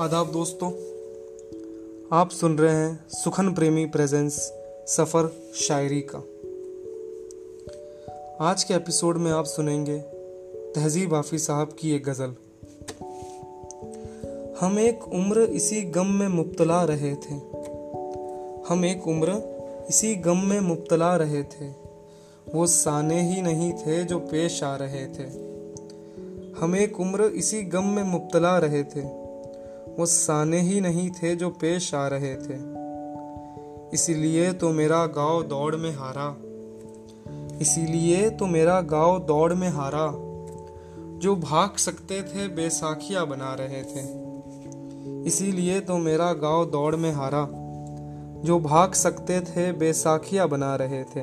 आदाब दोस्तों, आप सुन रहे हैं सुखन प्रेमी प्रेजेंस सफ़र शायरी का। आज के एपिसोड में आप सुनेंगे तहजीब आफी साहब की एक गज़ल। हम एक उम्र इसी गम में मुब्तला रहे थे। हम एक उम्र इसी गम में मुब्तला रहे थे। वो साने ही नहीं थे जो पेश आ रहे थे। हम एक उम्र इसी गम में मुब्तला रहे थे। वो साने ही नहीं थे जो पेश आ रहे थे। इसीलिए तो मेरा गाँव दौड़ में हारा। इसीलिए तो मेरा गाँव दौड़ में हारा। जो भाग सकते थे, बेसाखिया बना रहे थे। इसीलिए तो मेरा गाँव दौड़ में हारा। जो भाग सकते थे, बेसाखिया बना रहे थे।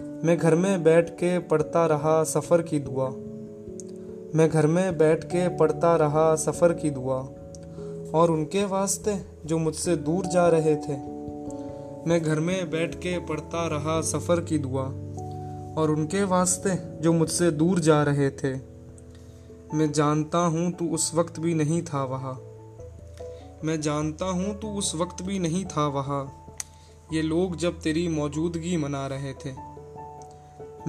मैं घर में बैठ के पढ़ता रहा सफ़र की दुआ। मैं घर में बैठ के पढ़ता रहा सफ़र की दुआ। और उनके वास्ते जो मुझसे दूर जा रहे थे। मैं घर में बैठ के पढ़ता रहा सफ़र की दुआ और उनके वास्ते जो मुझसे दूर जा रहे थे। मैं जानता हूँ तू उस वक्त भी नहीं था वहाँ। मैं जानता हूँ तू उस वक्त भी नहीं था वहाँ। ये लोग जब तेरी मौजूदगी मना रहे थे।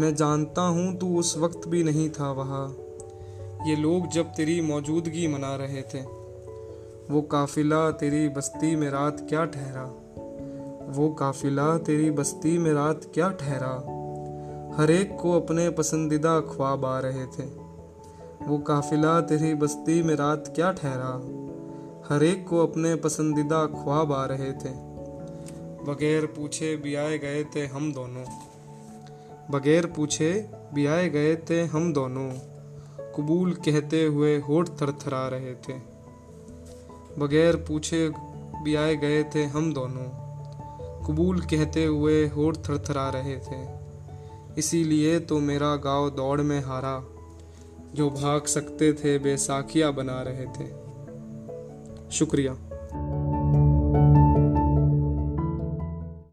मैं जानता हूँ तू उस वक्त भी नहीं था वहाँ। ये लोग जब तेरी मौजूदगी मना रहे थे। वो काफिला तेरी बस्ती में रात क्या ठहरा? वो काफिला तेरी बस्ती में रात क्या ठहरा? हर एक को अपने पसंदीदा ख्वाब आ रहे थे। वो काफिला तेरी बस्ती में रात क्या ठहरा? हर एक को अपने पसंदीदा ख्वाब आ रहे थे। बगैर पूछे भी आए गए थे हम दोनों। बगैर पूछे भी आए गए थे हम दोनों। कबूल कहते हुए होठ थरथरा रहे थे। बगैर पूछे भी आए गए थे हम दोनों। कबूल कहते हुए होठ थरथरा रहे थे। इसीलिए तो मेरा गाँव दौड़ में हारा, जो भाग सकते थे, बेसाखिया बना रहे थे। शुक्रिया।